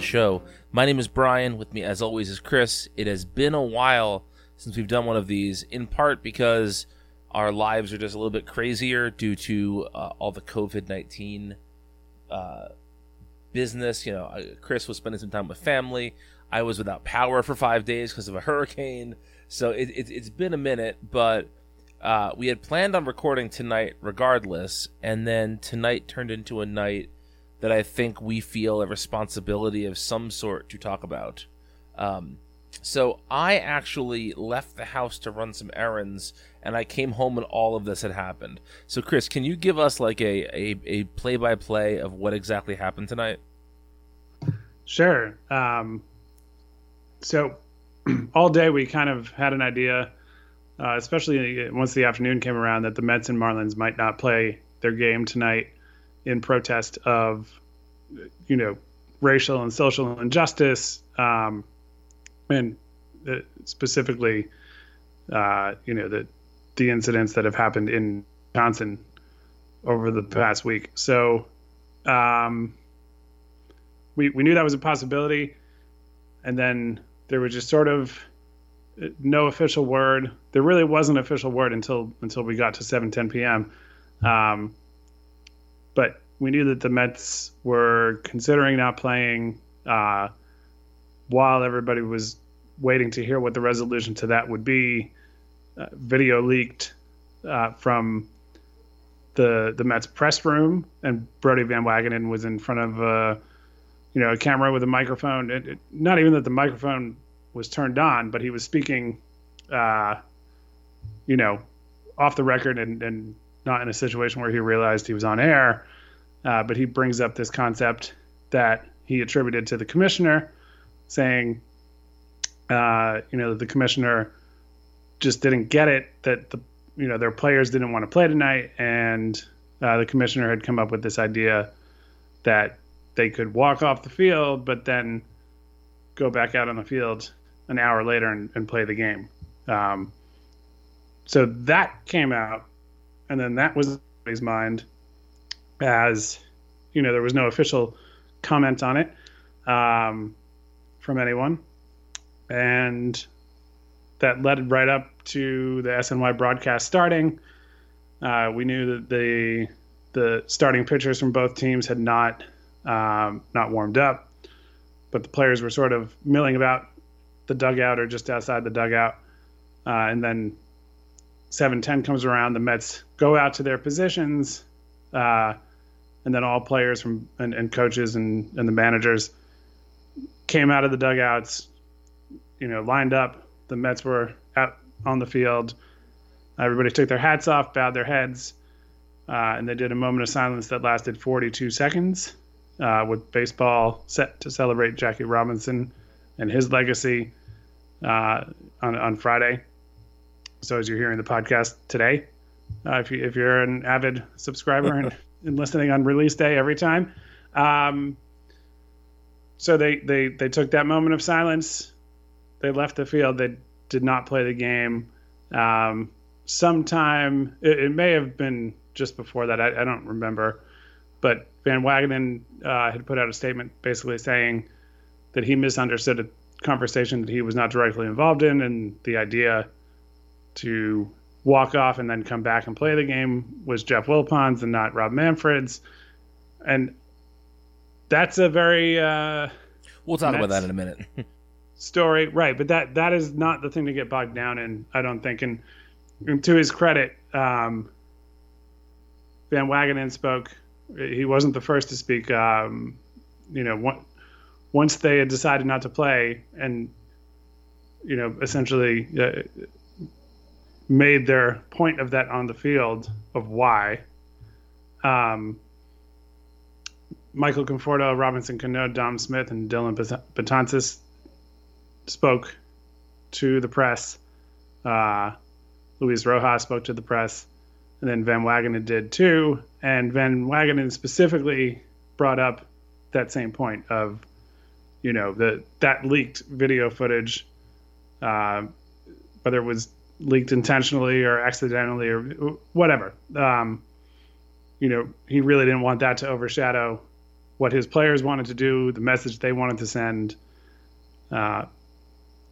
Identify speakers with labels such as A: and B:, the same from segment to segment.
A: The show. My name is Brian. With me, as always, is Chris. It has been a while since we've done one of these, in part because our lives are just a little bit crazier due to uh, all the COVID 19 uh, business. You know, Chris was spending some time with family. I was without power for five days because of a hurricane. So it, it, it's been a minute, but uh, we had planned on recording tonight regardless, and then tonight turned into a night that I think we feel a responsibility of some sort to talk about. Um, so I actually left the house to run some errands, and I came home and all of this had happened. So Chris, can you give us like a a, a play-by-play of what exactly happened tonight?
B: Sure. Um, so all day we kind of had an idea, uh, especially once the afternoon came around, that the Mets and Marlins might not play their game tonight in protest of, you know, racial and social injustice, um, and uh, specifically, uh, you know, the the incidents that have happened in Johnson over the past week. So, um, we we knew that was a possibility, and then there was just sort of no official word. There really wasn't an official word until until we got to 7:10 p.m. Um, but we knew that the Mets were considering not playing uh, while everybody was waiting to hear what the resolution to that would be. Uh, video leaked uh, from the the Mets press room, and Brodie Van Wagenen was in front of uh, you know a camera with a microphone. It, it, not even that the microphone was turned on, but he was speaking, uh, you know, off the record and, and not in a situation where he realized he was on air. Uh, but he brings up this concept that he attributed to the commissioner, saying, uh, you know, the commissioner just didn't get it that the you know their players didn't want to play tonight, and uh, the commissioner had come up with this idea that they could walk off the field, but then go back out on the field an hour later and, and play the game. Um, so that came out, and then that was his mind as you know there was no official comment on it um, from anyone, and that led right up to the SNY broadcast starting. Uh, we knew that the the starting pitchers from both teams had not um, not warmed up, but the players were sort of milling about the dugout or just outside the dugout. Uh, and then 7:10 comes around, the Mets go out to their positions, uh, and then all players from and, and coaches and, and the managers came out of the dugouts, you know, lined up. The Mets were out on the field. Everybody took their hats off, bowed their heads, uh, and they did a moment of silence that lasted 42 seconds, uh, with baseball set to celebrate Jackie Robinson and his legacy uh, on on Friday. So as you're hearing the podcast today, uh, if you if you're an avid subscriber and, and listening on release day every time, um, so they they they took that moment of silence. They left the field. They did not play the game. Um, sometime it, it, may have been just before that. I, I don't remember, but Van Wagenen uh, had put out a statement basically saying that he misunderstood a conversation that he was not directly involved in, and the idea to walk off and then come back and play the game was Jeff Wilpon's and not Rob Manfred's. And that's a very uh,
A: we'll talk about that in a minute.
B: story, right? But that that is not the thing to get bogged down in. I don't think. And, and to his credit, um, Van Wagenen spoke. He wasn't the first to speak. Um, you know, one, once they had decided not to play, and you know, essentially uh, made their point of that on the field of why. Um, Michael Conforto, Robinson Cano, Dom Smith, and Dellin Betances spoke to the press. Uh, Luis Rojas spoke to the press, and then Van Wagenen did too. And Van Wagenen specifically brought up that same point of, you know, the that leaked video footage, uh, whether it was leaked intentionally or accidentally or whatever. Um, you know, he really didn't want that to overshadow what his players wanted to do, the message they wanted to send. Uh,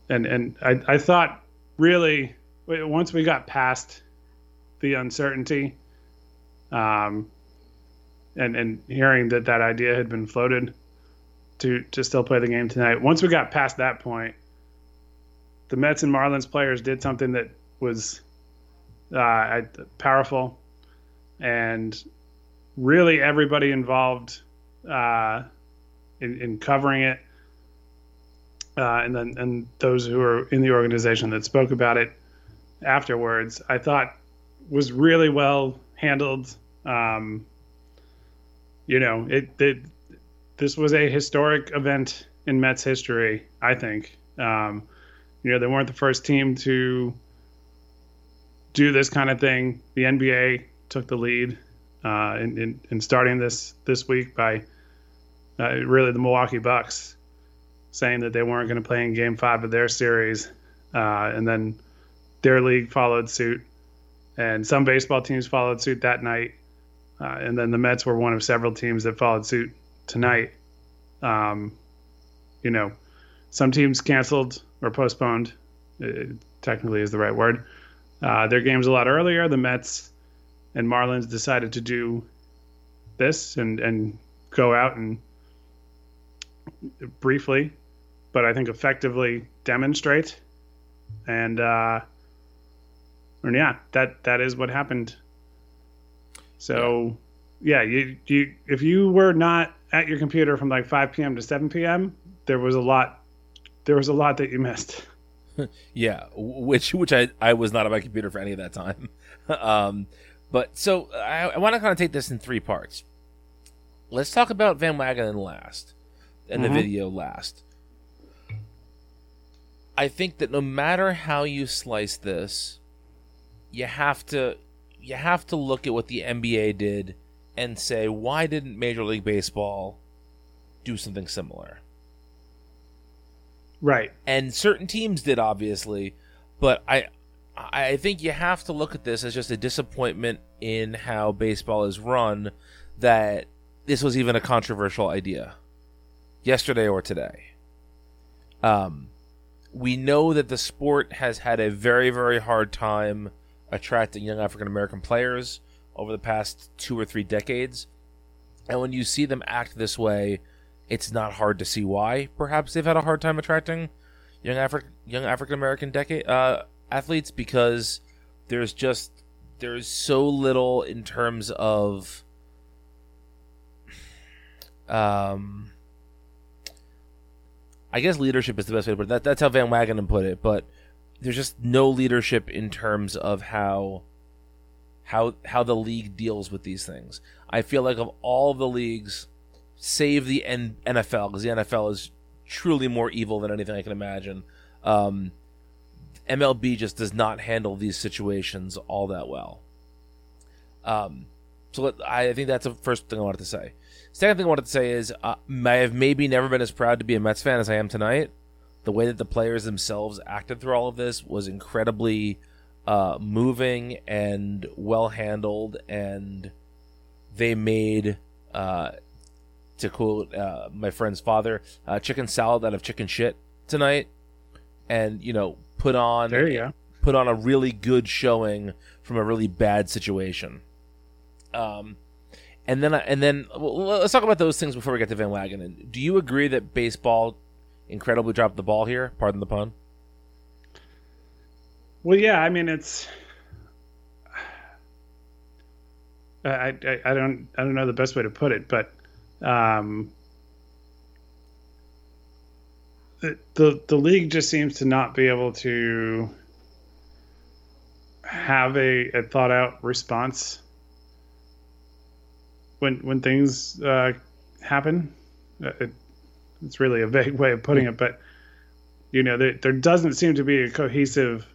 B: and and I, I thought really once we got past the uncertainty, um, and and hearing that that idea had been floated to to still play the game tonight. Once we got past that point, the Mets and Marlins players did something that was uh, powerful, and really everybody involved uh, in, in, covering it, uh, and then and those who are in the organization that spoke about it afterwards, I thought was really well handled. Um, you know, it, it this was a historic event in Mets history. I think. Um, you know, they weren't the first team to do this kind of thing. The NBA took the lead uh, in, in, in, starting this this week by uh, really the Milwaukee Bucks saying that they weren't going to play in Game Five of their series, uh, and then their league followed suit, and some baseball teams followed suit that night, uh, and then the Mets were one of several teams that followed suit tonight. Um, you know, some teams canceled or postponed. It technically is the right word. Uh, their game's a lot earlier. The Mets and Marlins decided to do this and and go out and briefly, but I think effectively demonstrate. And uh, and yeah, that that is what happened. So yeah, you you if you were not at your computer from like 5 p.m. to 7 p.m., there was a lot there was a lot that you missed.
A: Yeah, which which I I was not on my computer for any of that time. um, but so I, I want to kind of take this in three parts. Let's talk about Van Wagenen last, and mm-hmm. the video last. I think that no matter how you slice this, you have to you have to look at what the NBA did and say why didn't Major League Baseball do something similar?
B: Right.
A: And certain teams did obviously, but I I think you have to look at this as just a disappointment in how baseball is run that this was even a controversial idea yesterday or today. Um we know that the sport has had a very very hard time attracting young African American players over the past two or three decades. And when you see them act this way, it's not hard to see why. Perhaps they've had a hard time attracting young Afri- young African American decade uh, athletes because there's just there's so little in terms of um I guess leadership is the best way to put it. That, that's how Van Wagenen put it, but there's just no leadership in terms of how how how the league deals with these things. I feel like of all the leagues, save the N- NFL, because the NFL is truly more evil than anything I can imagine. Um, MLB just does not handle these situations all that well. Um, so let, I think that's the first thing I wanted to say. Second thing I wanted to say is uh, I have maybe never been as proud to be a Mets fan as I am tonight. The way that the players themselves acted through all of this was incredibly uh, moving and well handled, and they made, uh, to quote uh, my friend's father, uh, chicken salad out of chicken shit tonight, and you know put on
B: There you go.
A: put on a really good showing from a really bad situation. Um, and then and then well, let's talk about those things before we get to Van Wagenen. Do you agree that baseball incredibly dropped the ball here? Pardon the pun.
B: Well, yeah. I mean, it's. I, I I don't I don't know the best way to put it, but um, the the the league just seems to not be able to have a, a thought out response when when things uh, happen. Uh, It, it's really a vague way of putting it, but you know there there doesn't seem to be a cohesive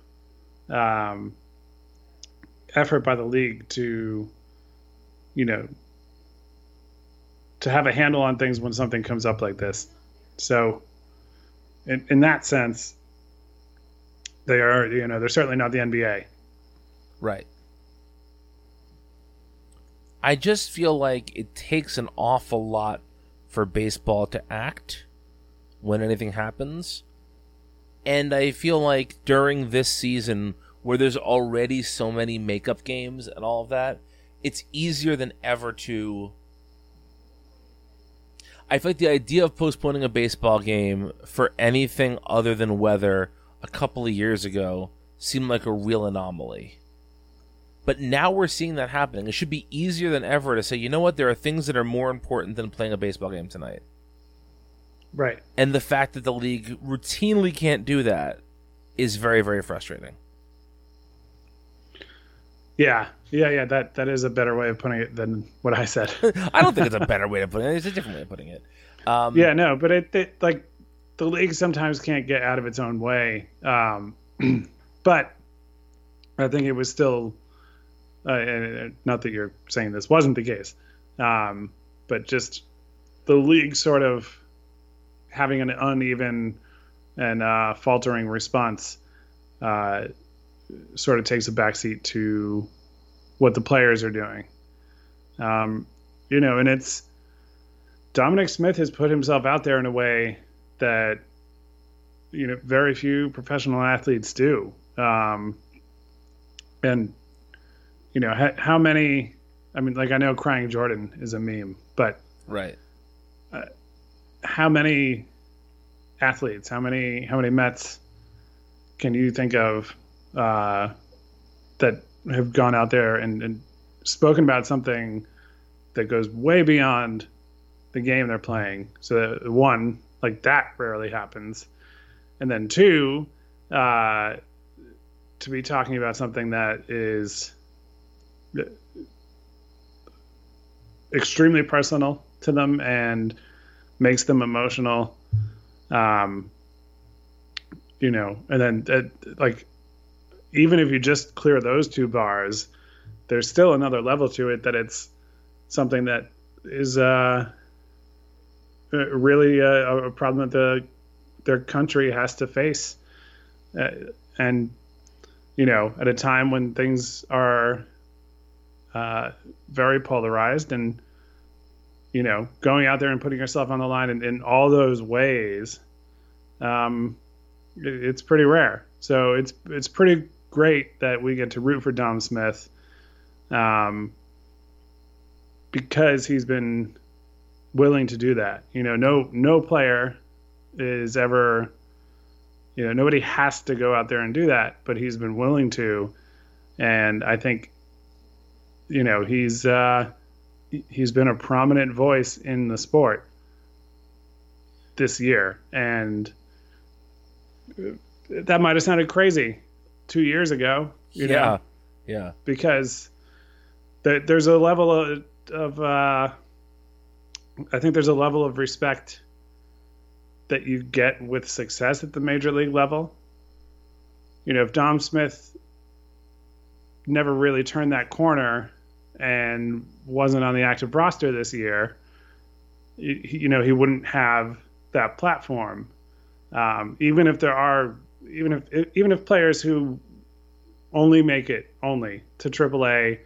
B: um, effort by the league to you know to have a handle on things when something comes up like this. So in in that sense, they are you know they're certainly not the NBA.
A: Right. I just feel like it takes an awful lot for baseball to act when anything happens. And I feel like during this season, where there's already so many makeup games and all of that, it's easier than ever to. I feel like the idea of postponing a baseball game for anything other than weather a couple of years ago seemed like a real anomaly. But now we're seeing that happening. It should be easier than ever to say, you know what, there are things that are more important than playing a baseball game tonight.
B: Right.
A: And the fact that the league routinely can't do that is very, very frustrating.
B: Yeah. Yeah. Yeah. That that is a better way of putting it than what I said.
A: I don't think it's a better way to put it. It's a different way of putting it. Um,
B: yeah. No. But it, it like the league sometimes can't get out of its own way. Um, but I think it was still. Uh, not that you're saying this wasn't the case, um, but just the league sort of having an uneven and uh, faltering response uh, sort of takes a backseat to what the players are doing. Um, you know, and it's Dominic Smith has put himself out there in a way that you know very few professional athletes do. Um, and you know how, how many? I mean, like I know crying Jordan is a meme, but
A: right.
B: how many athletes, how many how many Mets can you think of uh, that have gone out there and, and spoken about something that goes way beyond the game they're playing? So that, one, like that rarely happens, and then two, uh, to be talking about something that is extremely personal to them and makes them emotional um you know and then uh, like even if you just clear those two bars there's still another level to it that it's something that is uh really a, a problem that the their country has to face. Uh, and you know at a time when things are uh, very polarized and you know going out there and putting yourself on the line in, in all those ways um, it, it's pretty rare. So it's it's pretty great that we get to root for Dom Smith, um, because he's been willing to do that. You know, no no player is ever, you know, nobody has to go out there and do that, but he's been willing to, and I think, you know, he's uh, he's been a prominent voice in the sport this year, and that might have sounded crazy two years ago. You
A: yeah,
B: know,
A: yeah.
B: because there, there's a level of, of uh, I think there's a level of respect that you get with success at the major league level. You know, if Dom Smith never really turned that corner and wasn't on the active roster this year, you, you know, he wouldn't have that platform. Um, even if there are, even if even if players who only make it only to AAA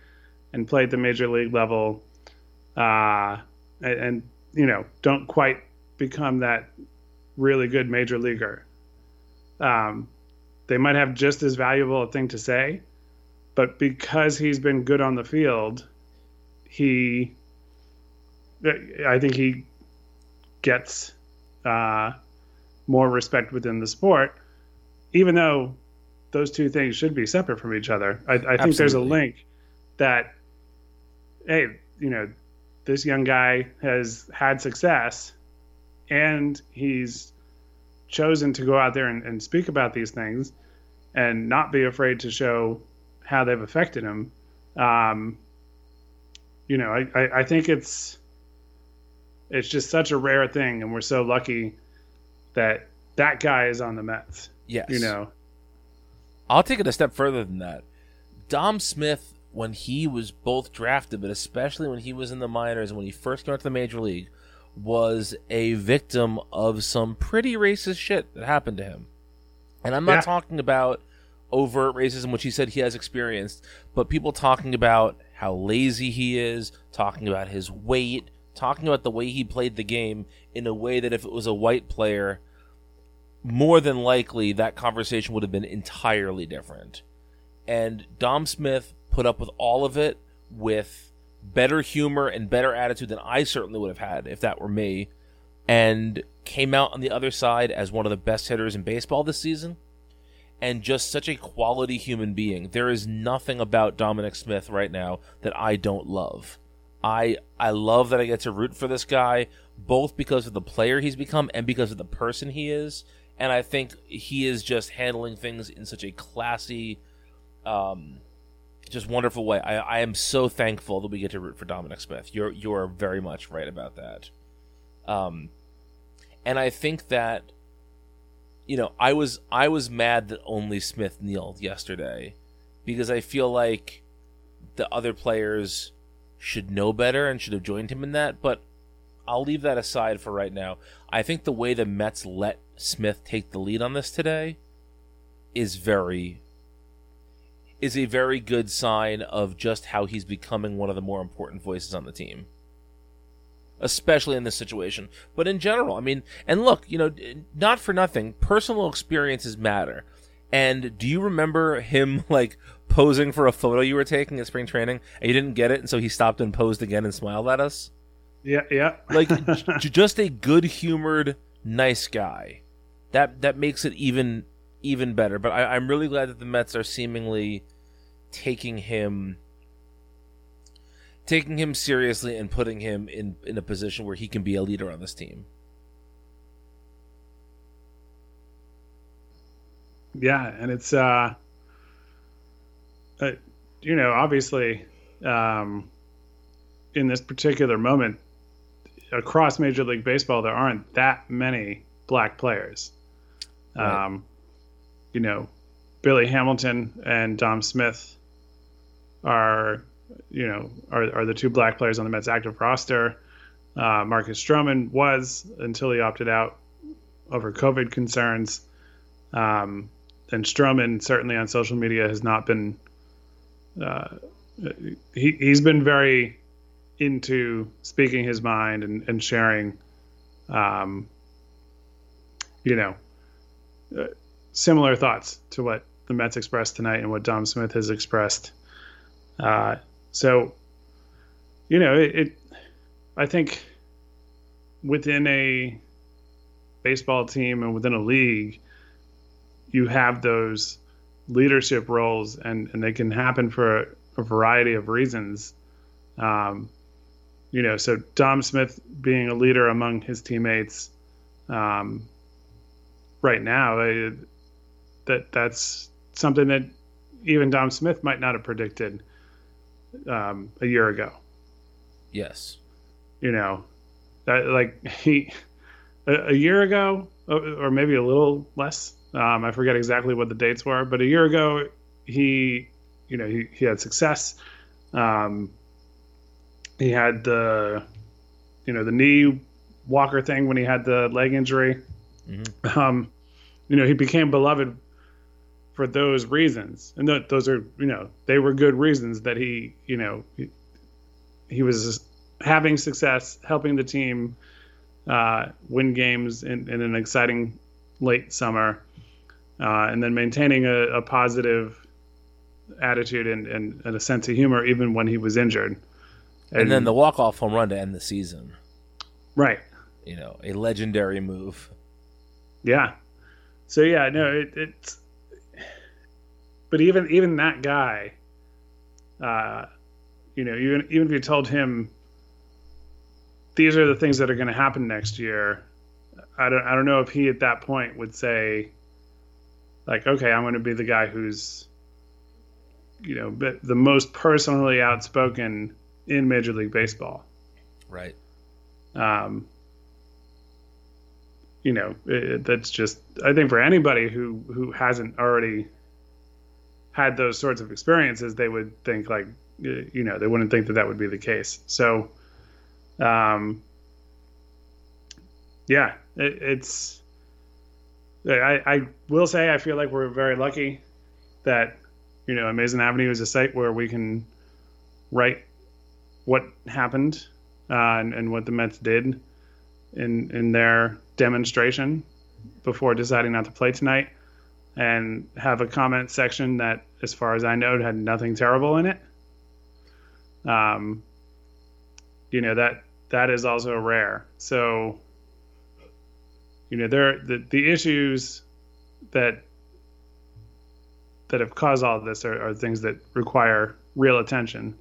B: and play at the major league level, uh, and, and you know don't quite become that really good major leaguer. Um, they might have just as valuable a thing to say, but because he's been good on the field, he, I think he gets uh, more respect within the sport, even though those two things should be separate from each other. I, I think there's a link that, hey, you know, this young guy has had success and he's chosen to go out there and, and speak about these things and not be afraid to show how they've affected him. Um, you know, I, I, I think it's it's just such a rare thing, and we're so lucky that that guy is on the Mets.
A: Yes.
B: You know,
A: I'll take it a step further than that. Dom Smith, when he was both drafted, but especially when he was in the minors and when he first came out to the major league, was a victim of some pretty racist shit that happened to him. And I'm not
B: Yeah.
A: talking about overt racism, which he said he has experienced, but people talking about how lazy he is, talking about his weight, talking about the way he played the game in a way that if it was a white player, more than likely that conversation would have been entirely different. And Dom Smith put up with all of it with better humor and better attitude than I certainly would have had if that were me, and came out on the other side as one of the best hitters in baseball this season. And just such a quality human being. There is nothing about Dominic Smith right now that I don't love. I I love that I get to root for this guy, both because of the player he's become and because of the person he is. And I think he is just handling things in such a classy, um, just wonderful way. I, I am so thankful that we get to root for Dominic Smith. You're you're very much right about that. Um, and I think that, you know, I was I was mad that only Smith kneeled yesterday, because I feel like the other players should know better and should have joined him in that. But I'll leave that aside for right now. I think the way the Mets let Smith take the lead on this today is very is a very good sign of just how he's becoming one of the more important voices on the team. Especially in this situation. But in general, I mean, and look, you know, not for nothing, personal experiences matter. And do you remember him like posing for a photo you were taking at spring training and you didn't get it and so he stopped and posed again and smiled at us?
B: yeah, yeah,
A: like j- just a good-humored, nice guy. That that makes it even even better. But I, I'm really glad that the Mets are seemingly taking him taking him seriously and putting him in in a position where he can be a leader on this team.
B: yeah, and it's uh, uh you know, obviously, um, in this particular moment across Major League Baseball, there aren't that many black players.
A: Right.
B: Um, you know, Billy Hamilton and Dom Smith are, you know, are, are the two black players on the Mets active roster. Uh, Marcus Stroman was until he opted out over COVID concerns. Um, and Stroman certainly on social media has not been. Uh, he he's been very into speaking his mind and, and sharing, um, you know, uh, similar thoughts to what the Mets expressed tonight and what Dom Smith has expressed. Uh, so, you know, it, it, I think within a baseball team and within a league, you have those leadership roles, and, and they can happen for a, a variety of reasons. Um, you know, so Dom Smith being a leader among his teammates um, right now, that that's something that even Dom Smith might not have predicted um, a year ago.
A: Yes.
B: You know, that like he a, a year ago, or maybe a little less. Um, I forget exactly what the dates were, but a year ago, he, you know, he, he had success. Um, he had the, you know, the knee walker thing when he had the leg injury. Mm-hmm. Um, you know, he became beloved for those reasons, and th- those are, you know, they were good reasons that he, you know, he, he was having success, helping the team uh, win games in, in, an exciting late summer, uh, and then maintaining a, a positive attitude and, and, and, a sense of humor even when he was injured.
A: And, and then the walk off home run to end the season.
B: Right.
A: You know, a legendary move.
B: Yeah. So yeah, no, it, it's. But even even that guy, uh, you know, even even if you told him these are the things that are going to happen next year, I don't I don't know if he at that point would say, like, okay, I'm going to be the guy who's, you know, but the most personally outspoken in Major League Baseball.
A: Right.
B: Um, you know, it, that's just I think for anybody who who hasn't already had those sorts of experiences, they would think like, you know, they wouldn't think that that would be the case. So, um, yeah, it, it's. I, I will say I feel like we're very lucky that you know Amazing Avenue is a site where we can write what happened uh, and, and what the Mets did in in their demonstration before deciding not to play tonight, and have a comment section that, as far as I know, had nothing terrible in it. Um, you know that that is also rare. So, you know, there the the issues that that have caused all of this are, are things that require real attention.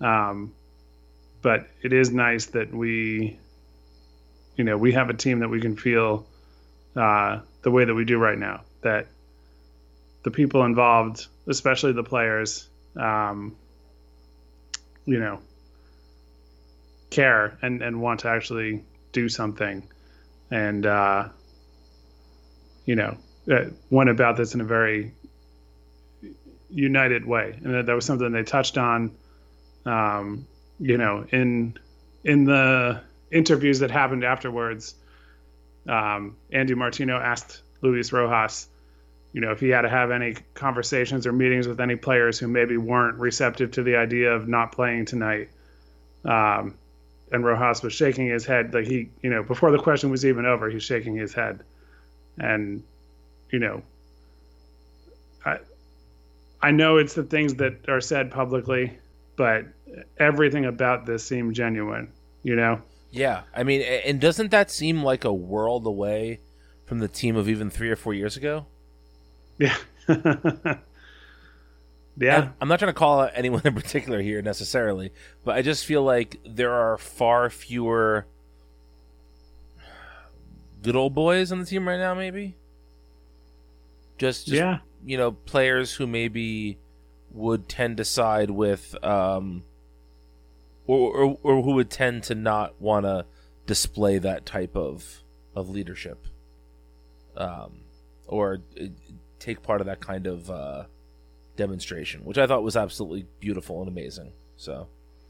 B: Um, but it is nice that we, you know, we have a team that we can feel uh, the way that we do right now. That the people involved, especially the players, um, you know, care and, and want to actually do something, and uh, you know, uh, went about this in a very united way, and that, that was something they touched on. Um, you know, in in the interviews that happened afterwards, um, Andy Martino asked Luis Rojas, you know, if he had to have any conversations or meetings with any players who maybe weren't receptive to the idea of not playing tonight. Um, and Rojas was shaking his head, like he, you know, before the question was even over, he's shaking his head, and, you know, I, I know it's the things that are said publicly but everything about this seemed genuine, you know?
A: Yeah. I mean, and doesn't that seem like a world away from the team of even three or four years ago?
B: Yeah. yeah.
A: And I'm not trying to call out anyone in particular here necessarily, but I just feel like there are far fewer good old boys on the team right now, maybe. Just, just
B: yeah.
A: you know, players who maybe would tend to side with, um, or, or, or who would tend to not want to display that type of of leadership, um, or uh, take part of that kind of uh, demonstration, which I thought was absolutely beautiful and amazing. So.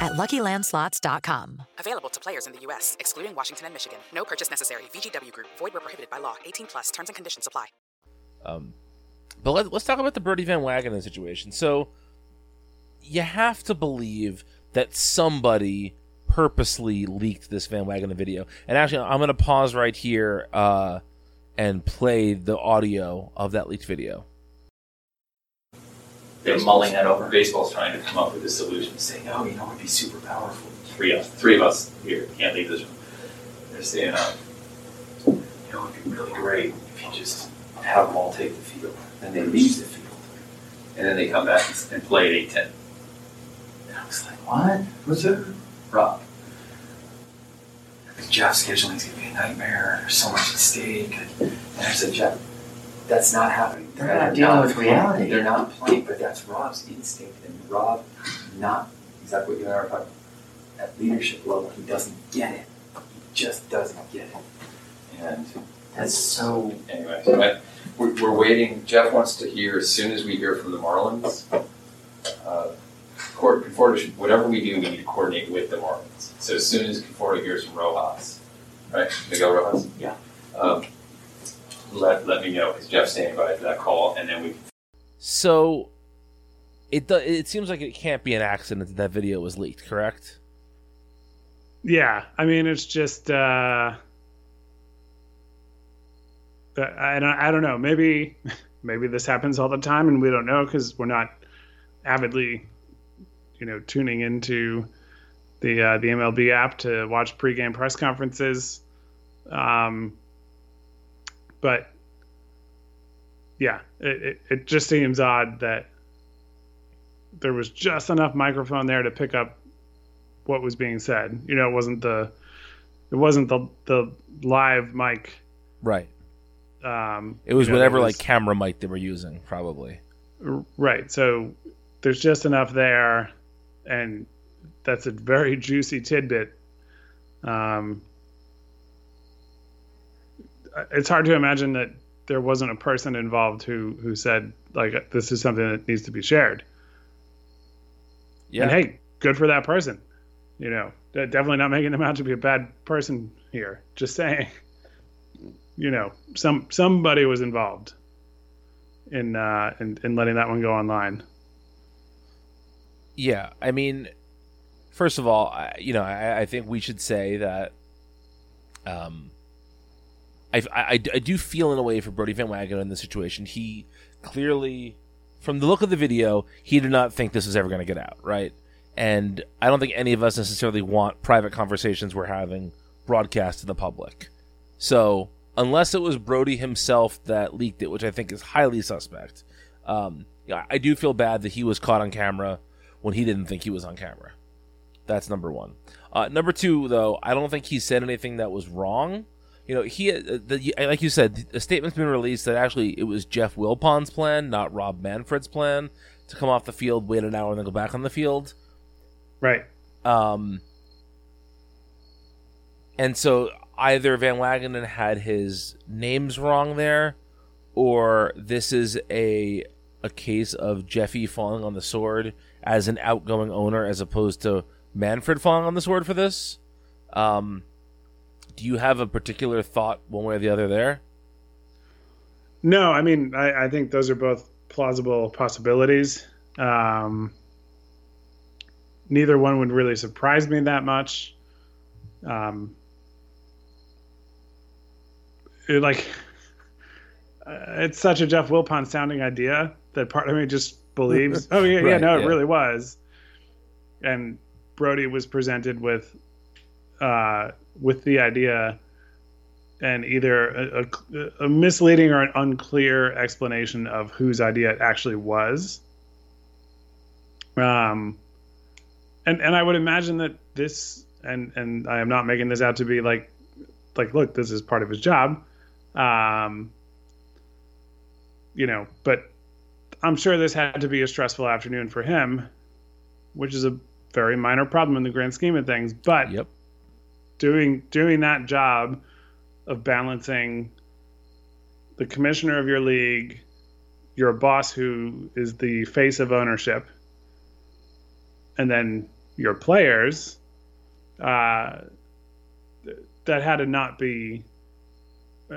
C: at LuckyLandSlots.com.
D: Available to players in the U.S., excluding Washington and Michigan. No purchase necessary. VGW Group. Void were prohibited by law. 18 plus. Terms and conditions apply.
A: Um, but let, let's talk about the Brodie Van Wagenen situation. So you have to believe that somebody purposely leaked this Van Wagenen video. And actually, I'm going to pause right here uh, and play the audio of that leaked video.
E: They're mulling that over. Baseball's trying to come up with a solution, saying, "Oh, you know, it'd be super powerful." Three of us, three of us here can't leave this room. They're saying, um, "You know, it'd be really great if you just have them all take the field, then they leave the field, and then they come back and, play at eight ten. And I was like, "What? What's it?" Rob. Jeff scheduling's gonna be a nightmare. There's so much at stake. And I said, Jeff, that's not happening.
F: They're not dealing with
E: playing.
F: reality.
E: They're not playing, but that's Rob's instinct. And Rob, not exactly what you and I were talking about, at leadership level, he doesn't get it. He just doesn't get it. And
F: That's so.
E: anyway, so I, we're, we're waiting. Jeff wants to hear as soon as we hear from the Marlins. Uh, court, Conforto should, whatever we do, we need to coordinate with the Marlins. So as soon as Conforto hears from Rojas, right, Miguel Rojas,
F: Yeah.
E: um, let let me know because Jeff's standing by for that call, and then we
A: So it do, it seems like it can't be an accident that that video was leaked, correct?
B: Yeah, I mean it's just uh I don't I don't know. Maybe maybe this happens all the time and we don't know cuz we're not avidly you know tuning into the uh, the MLB app to watch pregame press conferences. Um but yeah, it, it, it just seems odd that there was just enough microphone there to pick up what was being said. You know, it wasn't the it wasn't the the live mic.
A: Right.
B: Um,
A: It was
B: you know,
A: whatever
B: it
A: like camera mic they were using, probably.
B: right. So there's just enough there, and that's a very juicy tidbit. Um, it's hard to imagine that there wasn't a person involved who who said like this is something that needs to be shared.
A: Yeah.
B: And hey, good for that person. You know, definitely not making them out to be a bad person here. Just saying. You know, some somebody was involved in uh in, in letting that one go online.
A: Yeah, I mean, first of all, I, you know, I, I think we should say that, um, I, I, I do feel in a way for Brodie Van Wagenen in this situation. He clearly, from the look of the video, he did not think this was ever going to get out, right? And I don't think any of us necessarily want private conversations we're having broadcast to the public. So unless it was Brodie himself that leaked it, which I think is highly suspect, um, I do feel bad that he was caught on camera when he didn't think he was on camera. That's number one. Uh, number two, though, I don't think he said anything that was wrong. You know, he uh, the, like you said, a statement's been released that actually it was Jeff Wilpon's plan, not Rob Manfred's plan, to come off the field, wait an hour, and then go back on the field.
B: Right.
A: Um, and so either Van Wagenen had his names wrong there, or this is a a case of Jeffy falling on the sword as an outgoing owner, as opposed to Manfred falling on the sword for this. Um, do you have a particular thought one way or the other there?
B: No, I mean, I, I think those are both plausible possibilities. Um, neither one would really surprise me that much. Um, it, like, it's such a Jeff Wilpon sounding idea that part of me just believes, oh, yeah, yeah,
A: Right,
B: no, it
A: yeah.
B: really was. And Brodie was presented with, uh, with the idea and either a, a, a misleading or an unclear explanation of whose idea it actually was. Um, and and I would imagine that this and and I am not making this out to be like like look this is part of his job, um, you know, but I'm sure this had to be a stressful afternoon for him, which is a very minor problem in the grand scheme of things. But
A: Yep.
B: Doing doing that job of balancing the commissioner of your league, your boss who is the face of ownership, and then your players, uh, that had to not be.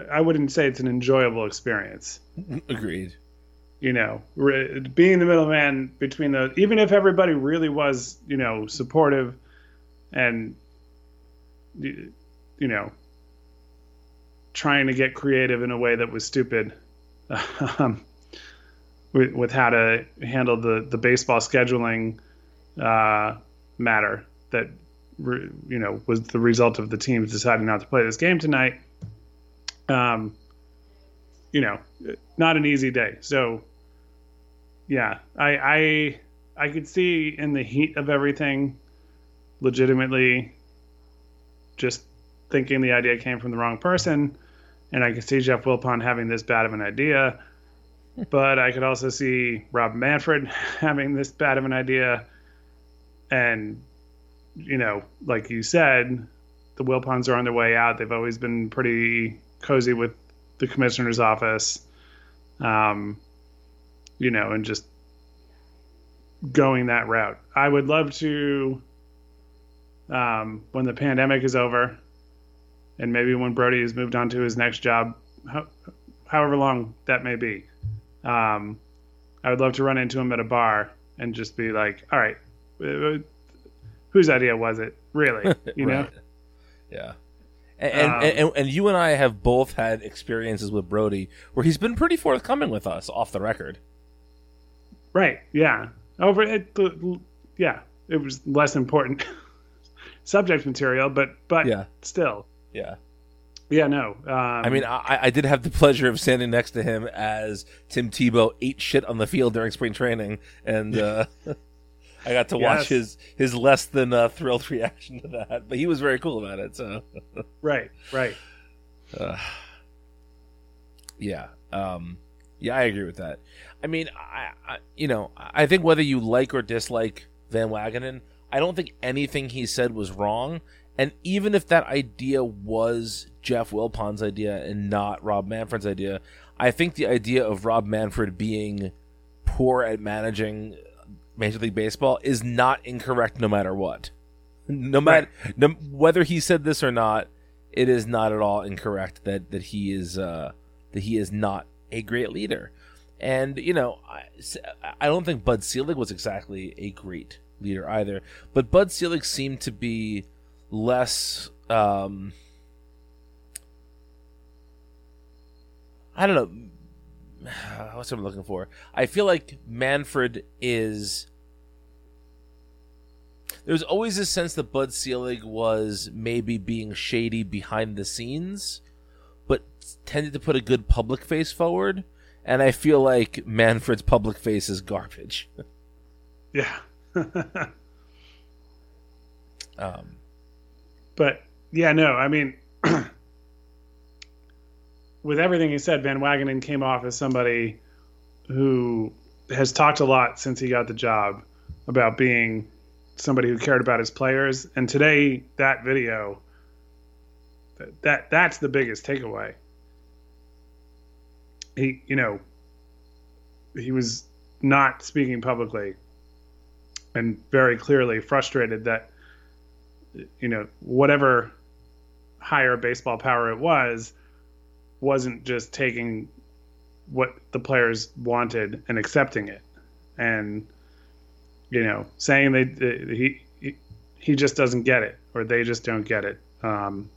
B: I wouldn't say it's an enjoyable experience
A: Agreed.
B: you know, re- being the middleman between those, even if everybody really was, you know, supportive and, you know, trying to get creative in a way that was stupid um, with, with how to handle the, the baseball scheduling uh, matter that, re- you know, was the result of the teams deciding not to play this game tonight. Um, you know, not an easy day. So, yeah, I I I could see in the heat of everything, legitimately, just thinking the idea came from the wrong person, and I could see Jeff Wilpon having this bad of an idea, but I could also see Rob Manfred having this bad of an idea, and you know, like you said, the Wilpons are on their way out. They've always been pretty cozy with the commissioner's office. Um, you know, and just going that route. I would love to, um, when the pandemic is over, and maybe when Brodie has moved on to his next job, ho- however long that may be, um, I would love to run into him at a bar and just be like, "All right, uh, whose idea was it, really?" You know?
A: Yeah. And, and,
B: Um,
A: and and you and I have both had experiences with Brodie where he's been pretty forthcoming with us off the record.
B: Right. Yeah. Over it. Yeah. It was less important subject material, but but
A: Yeah.
B: still.
A: Yeah.
B: Yeah. No. Um,
A: I mean, I, I did have the pleasure of standing next to him as Tim Tebow ate shit on the field during spring training, and uh, I got to watch
B: Yes.
A: his his less than uh, thrilled reaction to that. But he was very cool about it. So,
B: right. Right.
A: uh, yeah, um, yeah, I agree with that. I mean, I, I you know, I think whether you like or dislike Van Wagenen, I don't think anything he said was wrong. And even if that idea was Jeff Wilpon's idea and not Rob Manfred's idea, I think the idea of Rob Manfred being poor at managing Major League Baseball is not incorrect no matter what. No matter no, whether he said this or not, it is not at all incorrect that that he is uh, that he is not a great leader. And you know, I, I don't think Bud Selig was exactly a great leader either. But Bud Selig seemed to be less. Um, I don't know. What's what I'm looking for? I feel like Manfred is. There's always a sense that Bud Selig was maybe being shady behind the scenes, but tended to put a good public face forward. And I feel like Manfred's public face is garbage.
B: Yeah.
A: Um,
B: but yeah, no, I mean, with everything he said, Van Wagenen came off as somebody who has talked a lot since he got the job about being somebody who cared about his players. And today, that video, that, that that's the biggest takeaway. He, you know, he was not speaking publicly and very clearly frustrated that you know whatever higher baseball power it was wasn't just taking what the players wanted and accepting it. And you know saying they, he he- he just doesn't get it or they just don't get it. Um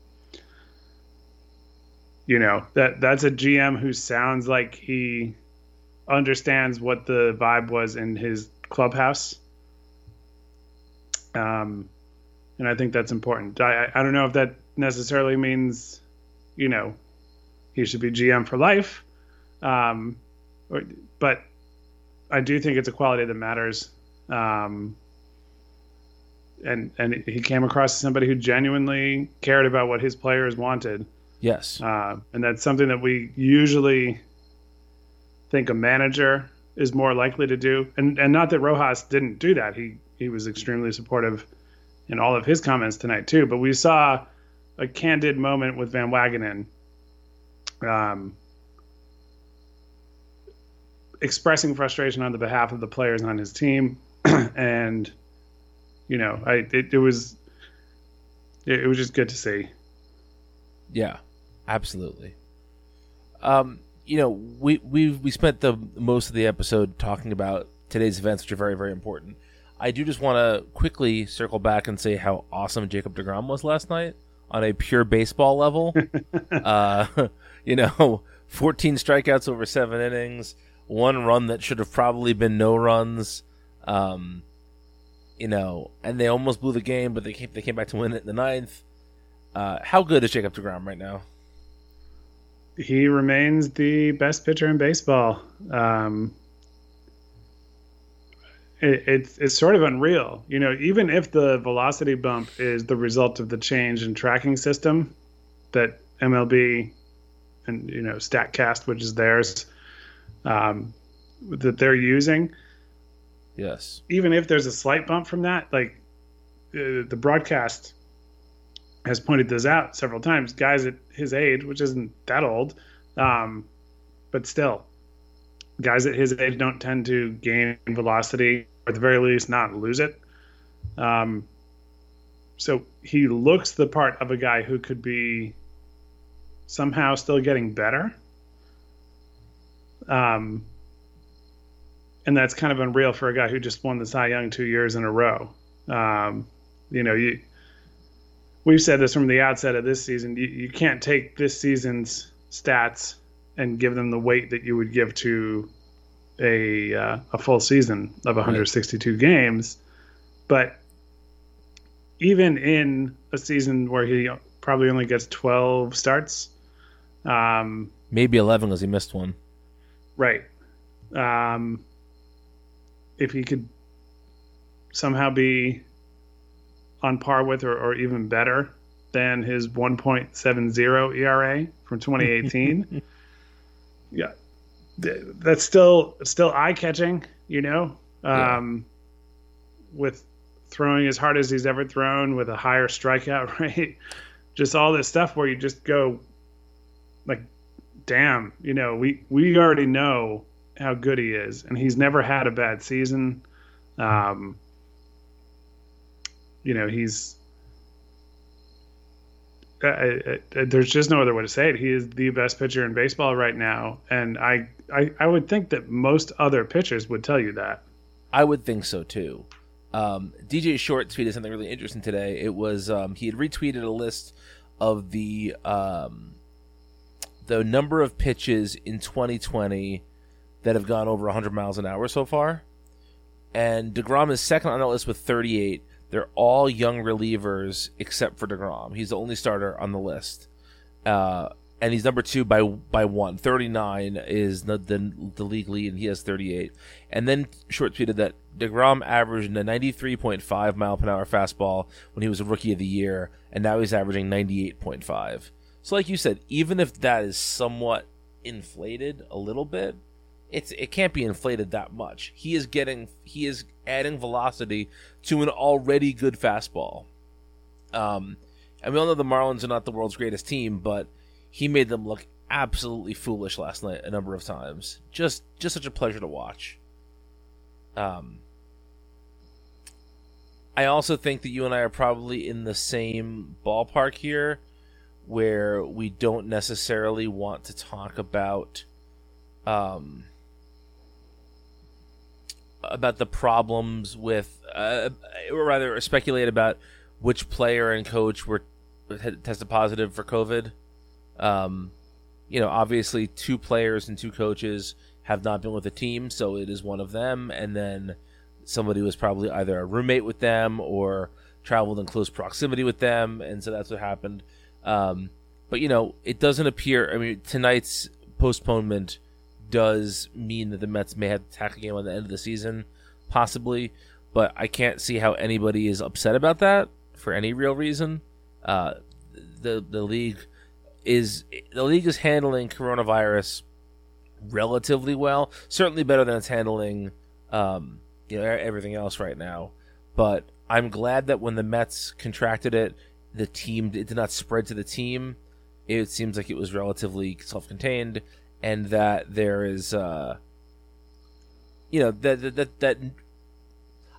B: you know that that's a GM who sounds like he understands what the vibe was in his clubhouse um and I think that's important. I, I don't know if that necessarily means, you know, he should be GM for life, um, or, but I do think it's a quality that matters. Um, and and he came across as somebody who genuinely cared about what his players wanted.
A: Yes.
B: Uh, and that's something that we usually think a manager is more likely to do. And and not that Rojas didn't do that. He he was extremely supportive in all of his comments tonight too. But we saw a candid moment with Van Wagenen. Um, expressing frustration on the behalf of the players on his team and you know i it, it was it, it was just good to see
A: Yeah, absolutely. Um, you know, we we we spent the most of the episode talking about today's events, which are very very important. I do just want to quickly circle back and say how awesome Jacob Degrom was last night on a pure baseball level. uh, you know, 14 strikeouts over seven innings, one run that should have probably been no runs. Um, you know, and they almost blew the game, but they came they came back to win it in the ninth. Uh, how good is Jacob Degrom right now?
B: He remains the best pitcher in baseball um, it, it's it's sort of unreal you know even if the velocity bump is the result of the change in tracking system that mlb and you know statcast which is theirs um, that they're using
A: Yes.
B: even if there's a slight bump from that, like uh, the broadcast has pointed this out several times. Guys at his age, which isn't that old, um, but still, guys at his age don't tend to gain velocity, or at the very least, not lose it. Um, so he looks the part of a guy who could be somehow still getting better. Um, and that's kind of unreal for a guy who just won the Cy Young two years in a row. Um, you know, you we've said this from the outset of this season. You, you can't take this season's stats and give them the weight that you would give to a uh, a full season of 162 games. But even in a season where he probably only gets 12 starts, um,
A: Maybe 11 because he missed one.
B: Right. Um, if he could somehow be on par with or, or even better than his 1.70 ERA from 2018, yeah, that's still still eye catching. You know, um, with throwing as hard as he's ever thrown, with a higher strikeout rate, just all this stuff where you just go like damn, you know, we we already know how good he is, and he's never had a bad season. Um, you know, he's uh, uh, uh, there's just no other way to say it. He is the best pitcher in baseball right now, and I, I I would think that most other pitchers would tell you that.
A: I would think so too. Um, DJ Short tweeted something really interesting today. It was um, he had retweeted a list of the um, the number of pitches in 2020 that have gone over 100 miles an hour so far, and Degrom is second on that list with 38. They're all young relievers except for Degrom. He's the only starter on the list, uh, and he's number two by by one. 39 is the, the the league lead, and he has 38. And then short tweeted that Degrom averaged a 93.5 mile per hour fastball when he was a rookie of the year, and now he's averaging 98.5. So, like you said, even if that is somewhat inflated a little bit, it's it can't be inflated that much. He is getting he is adding velocity to an already good fastball. Um, and we all know the Marlins are not the world's greatest team, but he made them look absolutely foolish last night a number of times. Just just such a pleasure to watch. Um, I also think that you and I are probably in the same ballpark here, where we don't necessarily want to talk about, um, about the problems with, uh, or rather, speculate about which player and coach were tested positive for COVID. Um, you know, obviously, two players and two coaches have not been with the team, so it is one of them, and then somebody was probably either a roommate with them or traveled in close proximity with them, and so that's what happened. Um, but you know, it doesn't appear. I mean, tonight's postponement does mean that the Mets may have to tack a game on the end of the season, possibly. but I can't see how anybody is upset about that for any real reason. Uh, the the league is the league is handling coronavirus relatively well. Certainly better than it's handling um, you know everything else right now. But I'm glad that when the Mets contracted it, the team it did not spread to the team. It seems like it was relatively self-contained, and that there is, uh, you know, that that that, that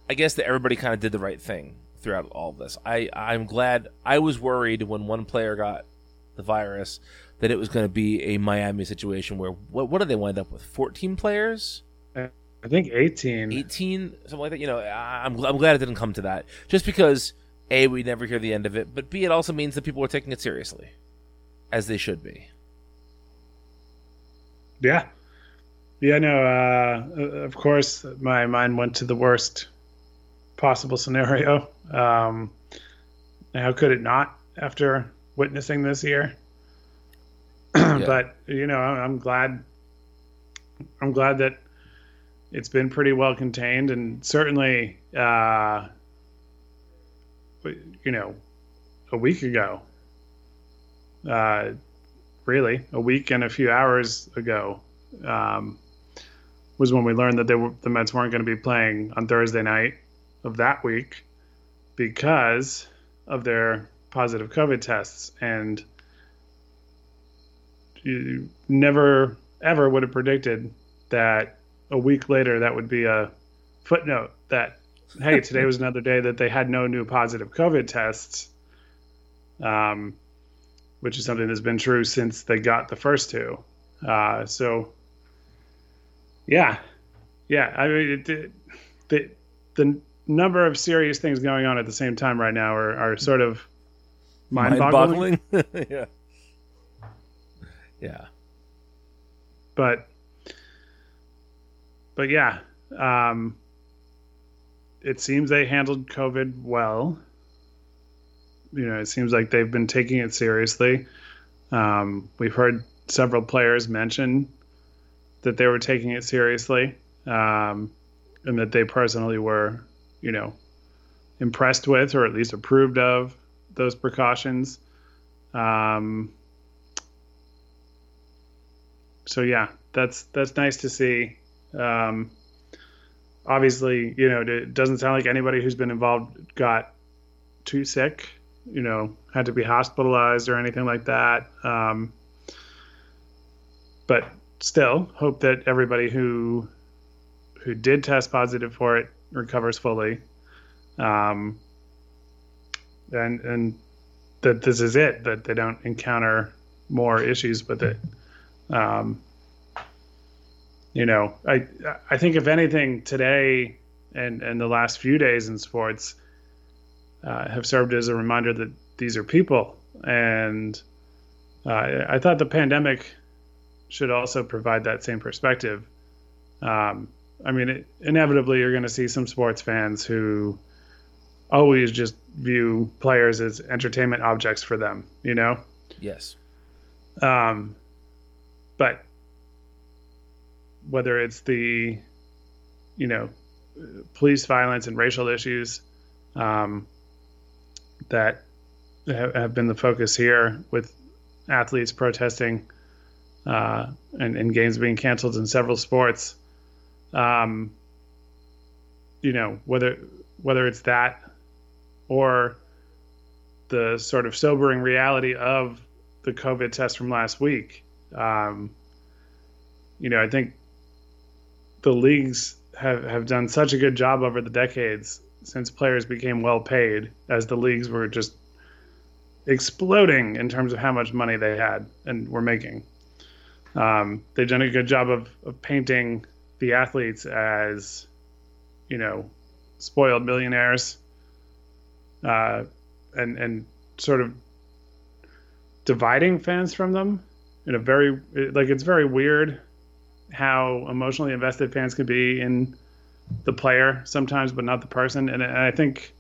A: I guess that everybody kind of did the right thing throughout all of this. I I'm glad. I was worried when one player got the virus that it was going to be a Miami situation where what what did they wind up with? 14 players?
B: I think 18.
A: 18 something like that. You know, I'm I'm glad it didn't come to that. Just because a we never hear the end of it, but b it also means that people are taking it seriously as they should be.
B: Yeah. Yeah, no, uh, of course, my mind went to the worst possible scenario. Um, how could it not after witnessing this year? yeah. But you know, I'm glad. I'm glad that it's been pretty well contained, and certainly, uh, you know, a week ago, uh, really, a week and a few hours ago, um, was when we learned that they were, the Mets weren't going to be playing on Thursday night of that week because of their positive COVID tests. And you never, ever would have predicted that a week later that would be a footnote that, hey, today was another day that they had no new positive COVID tests, um, which is something that's been true since they got the first two. Uh, so, yeah, yeah, I mean, it, the, the number of serious things going on at the same time right now are, are sort of mind-boggling.
A: mind-boggling. yeah. Yeah.
B: But but yeah, um, it seems they handled COVID well. You know, it seems like they've been taking it seriously. Um, we've heard several players mention that they were taking it seriously, um, and that they personally were you know, impressed with or at least approved of those precautions. Um, so yeah, that's that's nice to see. Um, obviously, you know, it doesn't sound like anybody who's been involved got too sick. You know, had to be hospitalized or anything like that. Um, but still, hope that everybody who who did test positive for it recovers fully, um, and and that this is it that they don't encounter more issues with it. Um, you know, I I think if anything today and and the last few days in sports uh, have served as a reminder that these are people, and uh, I thought the pandemic should also provide that same perspective. Um, I mean, it, inevitably, you're going to see some sports fans who always just view players as entertainment objects for them, you know?
A: Yes.
B: Um, but whether it's the, you know, police violence and racial issues um, that have been the focus here with athletes protesting uh, and, and games being canceled in several sports um, you know whether whether it's that or the sort of sobering reality of the COVID test from last week. Um, you know, I think the leagues have, have done such a good job over the decades since players became well paid, as the leagues were just exploding in terms of how much money they had and were making. Um, they've done a good job of, of painting the athletes as, you know, spoiled millionaires, uh, and and sort of dividing fans from them in a very like it's very weird how emotionally invested fans can be in the player sometimes, but not the person. And, and I think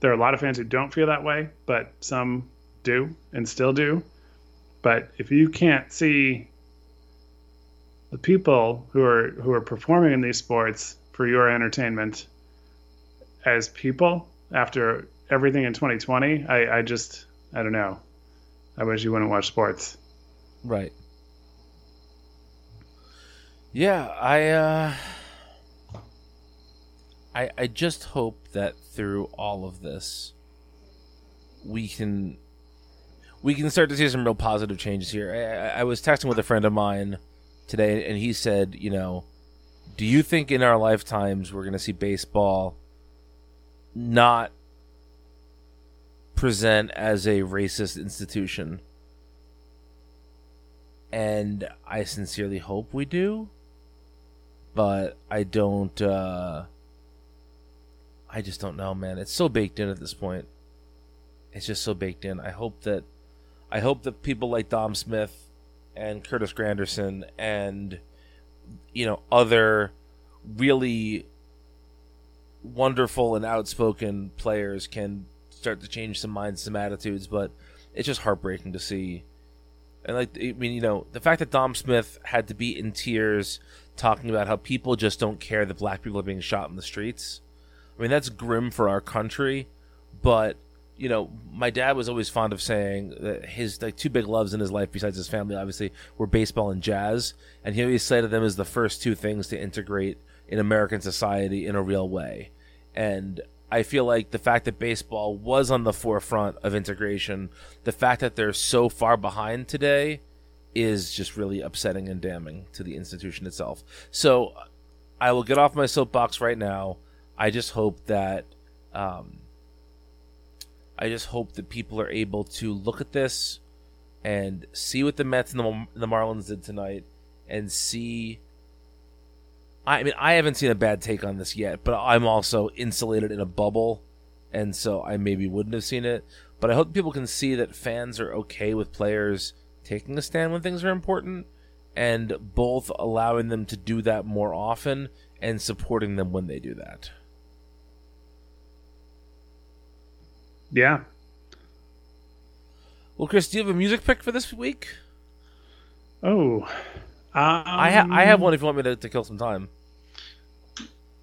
B: there are a lot of fans who don't feel that way, but some do and still do. But if you can't see the people who are who are performing in these sports for your entertainment as people after everything in 2020, I, I just I don't know. I wish you wouldn't watch sports.
A: Right. Yeah, I uh I I just hope that through all of this we can we can start to see some real positive changes here. I, I was texting with a friend of mine today and he said, you know, do you think in our lifetimes we're going to see baseball not present as a racist institution? And I sincerely hope we do, but I don't. Uh, I just don't know, man. It's so baked in at this point. It's just so baked in. I hope that, I hope that people like Dom Smith and Curtis Granderson and you know other really wonderful and outspoken players can start to change some minds, some attitudes. But it's just heartbreaking to see. And like, I mean, you know, the fact that Dom Smith had to be in tears talking about how people just don't care that black people are being shot in the streets. I mean, that's grim for our country, but you know, my dad was always fond of saying that his like two big loves in his life, besides his family, obviously, were baseball and jazz, and he always cited them as the first two things to integrate in American society in a real way. And I feel like the fact that baseball was on the forefront of integration, the fact that they're so far behind today, is just really upsetting and damning to the institution itself. So, I will get off my soapbox right now. I just hope that. Um, I just hope that people are able to look at this and see what the Mets and the, the Marlins did tonight and see. I mean, I haven't seen a bad take on this yet, but I'm also insulated in a bubble, and so I maybe wouldn't have seen it. But I hope people can see that fans are okay with players taking a stand when things are important, and both allowing them to do that more often and supporting them when they do that.
B: Yeah.
A: Well, Chris, do you have a music pick for this week?
B: Oh, um,
A: I ha- I have one. If you want me to, to kill some time.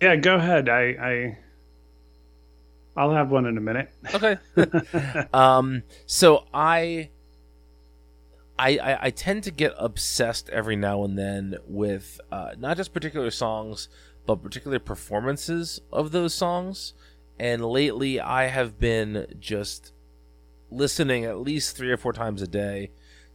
B: Yeah, go ahead. I, I I'll have one in a minute.
A: Okay. um. So I. I, I, I tend to get obsessed every now and then with uh, not just particular songs, but particular performances of those songs. And lately, I have been just listening at least three or four times a day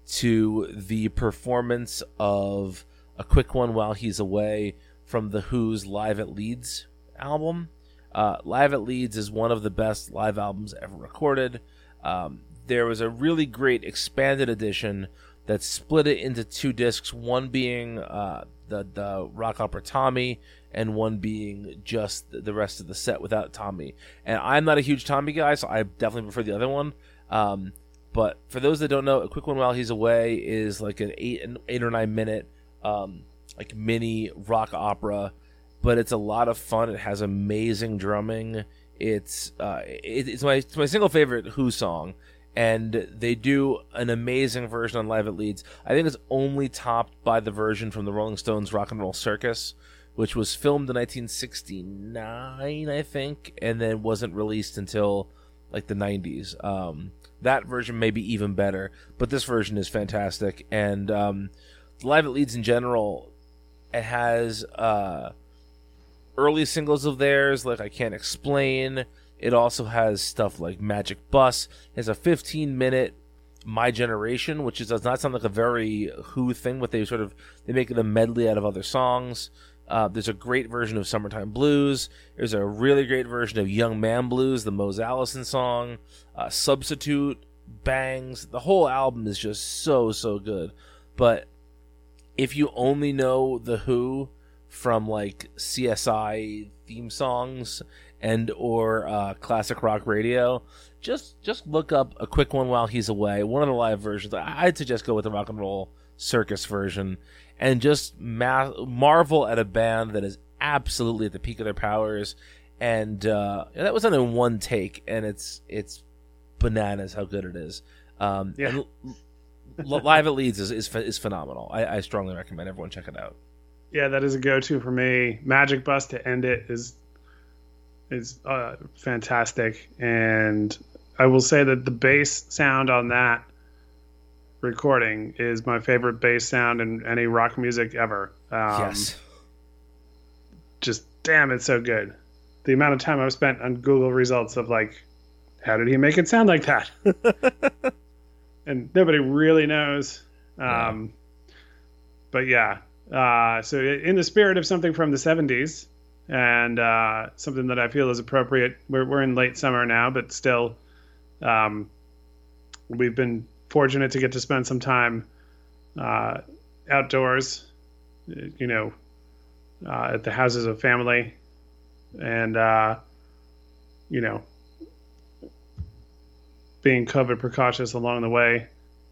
A: to the performance of a quick one while he's away from the Who's Live at Leeds album. Uh, live at Leeds is one of the best live albums ever recorded. Um, there was a really great expanded edition that split it into two discs, one being uh, the, the rock opera Tommy, and one being just the rest of the set without Tommy. And I'm not a huge Tommy guy, so I definitely prefer the other one. Um, but for those that don't know, a quick one while he's away is like an eight, an eight or nine minute, um, like mini rock opera. But it's a lot of fun. It has amazing drumming. It's uh, it, it's my it's my single favorite Who song, and they do an amazing version on Live at Leeds. I think it's only topped by the version from the Rolling Stones Rock and Roll Circus, which was filmed in 1969, I think, and then wasn't released until like the 90s. Um, that version may be even better, but this version is fantastic. And um, Live at Leeds in general, it has uh, early singles of theirs, like I Can't Explain. It also has stuff like Magic Bus. It has a 15 minute My Generation, which is, does not sound like a very Who thing, but they sort of they make it a medley out of other songs. Uh, there's a great version of Summertime Blues. There's a really great version of Young Man Blues, the Mose Allison song. Uh, Substitute, Bangs. The whole album is just so, so good. But if you only know The Who from like CSI theme songs and or uh, classic rock radio, just just look up a quick one while he's away. One of the live versions. I'd suggest go with the rock and roll circus version and just ma- marvel at a band that is absolutely at the peak of their powers. And uh, that was done in one take, and it's it's bananas how good it is. Um,
B: Yeah.
A: Live at Leeds is is, is phenomenal. I, I strongly recommend everyone check it out.
B: Yeah, that is a go-to for me. Magic Bus to end it is is uh, fantastic, and I will say that the bass sound on that recording is my favorite bass sound in any rock music ever. Um,
A: yes.
B: Just damn, it's so good. The amount of time I've spent on Google results of like, how did he make it sound like that? and nobody really knows. Um, But yeah, uh, so in the spirit of something from the 70s and uh, something that I feel is appropriate, we're, we're in late summer now, but still, um, we've been fortunate to get to spend some time uh, outdoors, you know, uh, at the houses of family, and uh, you know, being COVID precautious along the way.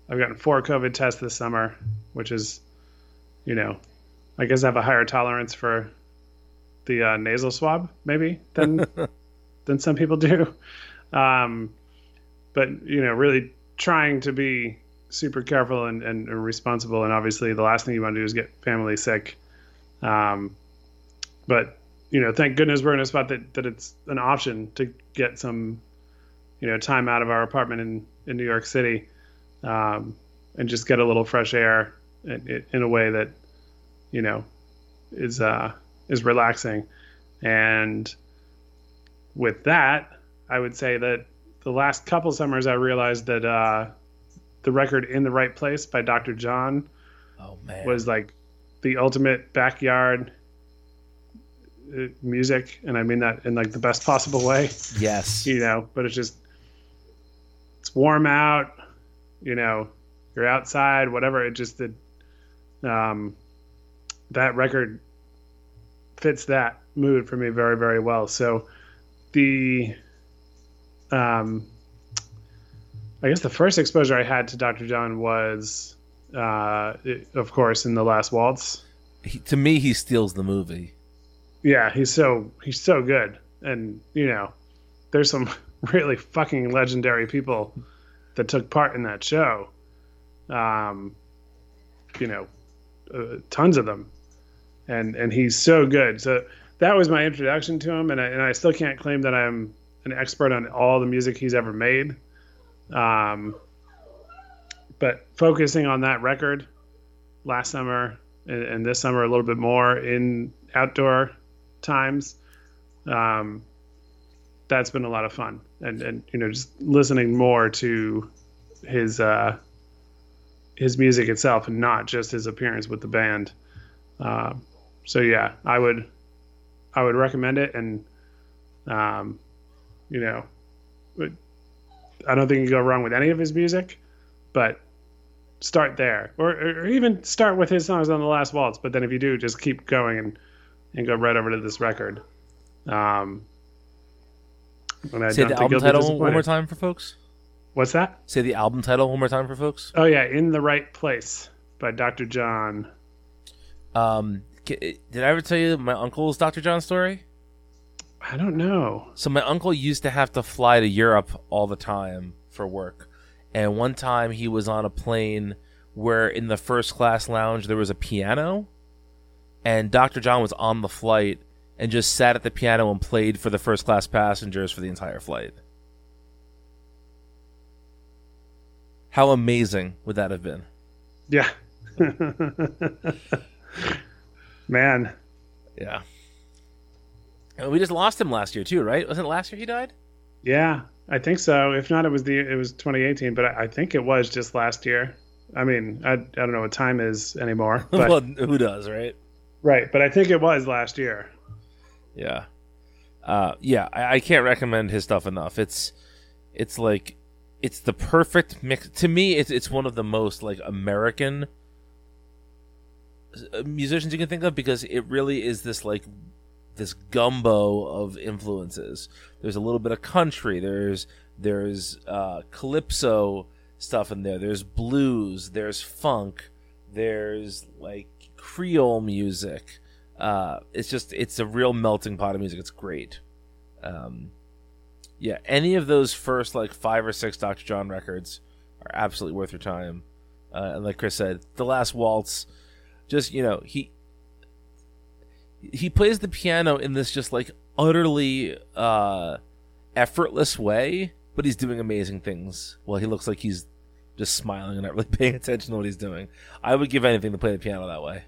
B: I've gotten four COVID tests this summer, which is, you know, I guess I have a higher tolerance for the uh, nasal swab maybe than than some people do. Um, but you know, really trying to be super careful and, and, and responsible. And obviously, the last thing you want to do is get family sick. Um, but you know, thank goodness we're in a spot that, that it's an option to get some, you know, time out of our apartment in, in New York City, um, and just get a little fresh air in, in a way that, you know, is uh, is relaxing. And with that, I would say that the last couple summers, I realized that uh, the record "In the Right Place" by Dr. John
A: Oh man.
B: was like the ultimate backyard uh, music, and I mean that in like the best possible way.
A: yes.
B: You know, but it's just it's warm out. You know, you're outside, whatever. It just did. Um, that record fits that mood for me very, very well. So the um, I guess the first exposure I had to Dr. John was, uh, it- of course, in the Last Waltz.
A: He, to me, he steals the movie.
B: Yeah, he's so he's so good, and you know, there's some really fucking legendary people that took part in that show. Um, you know, uh, tons of them, and and he's so good. So that was my introduction to him, and I, and I still can't claim that I'm an expert on all the music he's ever made. Um, but focusing on that record last summer and, and this summer a little bit more in outdoor times, um, that's been a lot of fun. And and you know just listening more to his uh, his music itself and not just his appearance with the band. Uh, so yeah, I would I would recommend it, and um, you know, I don't think you go wrong with any of his music, but start there, or, or even start with his songs on the Last Waltz. But then if you do, just keep going and and go right over to this record. Um, and I
A: Say
B: don't
A: the
B: think
A: album title one more time for folks.
B: What's that?
A: Say the album title one more time for folks.
B: Oh yeah, in the right place by Dr. John.
A: Um, did I ever tell you my uncle's Dr. John story?
B: I don't know.
A: So my uncle used to have to fly to Europe all the time for work. And one time he was on a plane where in the first class lounge there was a piano and Dr. John was on the flight and just sat at the piano and played for the first class passengers for the entire flight. How amazing would that have been?
B: Yeah. Man.
A: Yeah. And we just lost him last year too, right? Wasn't it last year he died?
B: Yeah, I think so. If not, it was the it was 2018, but I, I think it was just last year. I mean, I, I don't know what time is anymore, but
A: well, who does, right?
B: right. But I think it was last year.
A: Yeah. Uh, yeah, I, I can't recommend his stuff enough. It's it's like it's the perfect mix to me it's it's one of the most like American uh, musicians you can think of because it really is this like this gumbo of influences. There's a little bit of country, there's there's uh calypso stuff in there. There's blues, there's funk, there's like Creole music uh, it's just it's a real melting pot of music. It's great. Um, yeah, any of those first like five or six Dr. John records are absolutely worth your time. Uh, and like Chris said, the last waltz, just you know he he plays the piano in this just like utterly uh, effortless way, but he's doing amazing things. Well, he looks like he's just smiling and not really paying attention to what he's doing. I would give anything to play the piano that way.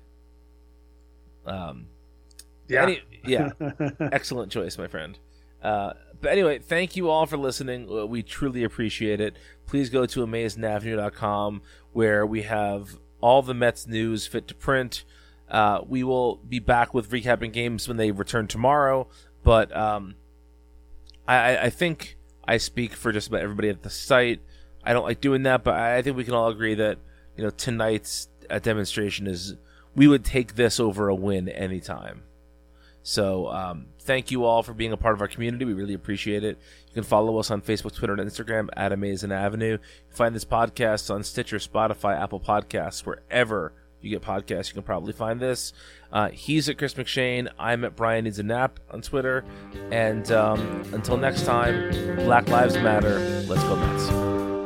A: Um,
B: Yeah.
A: any- yeah, excellent choice, my friend. Uh, but anyway, thank you all for listening. Uh, We truly appreciate it. Please go to amazingavenue.com where we have all the Mets news fit to print. Uh, we will be back with recapping games when they return tomorrow, but um, I, I- think I speak for just about everybody at the site. I don't like doing that, but I I think we can all agree that you know tonight's uh, demonstration is we would take this over a win anytime. So um, thank you all for being a part of our community. We really appreciate it. You can follow us on Facebook, Twitter, and Instagram at Amazing Avenue. You can find this podcast on Stitcher, Spotify, Apple Podcasts, wherever you get podcasts. You can probably find this. Uh, he's at Chris McShane. I'm at Brian Needs a Nap on Twitter. And um, until next time, Black Lives Matter. Let's go Mets.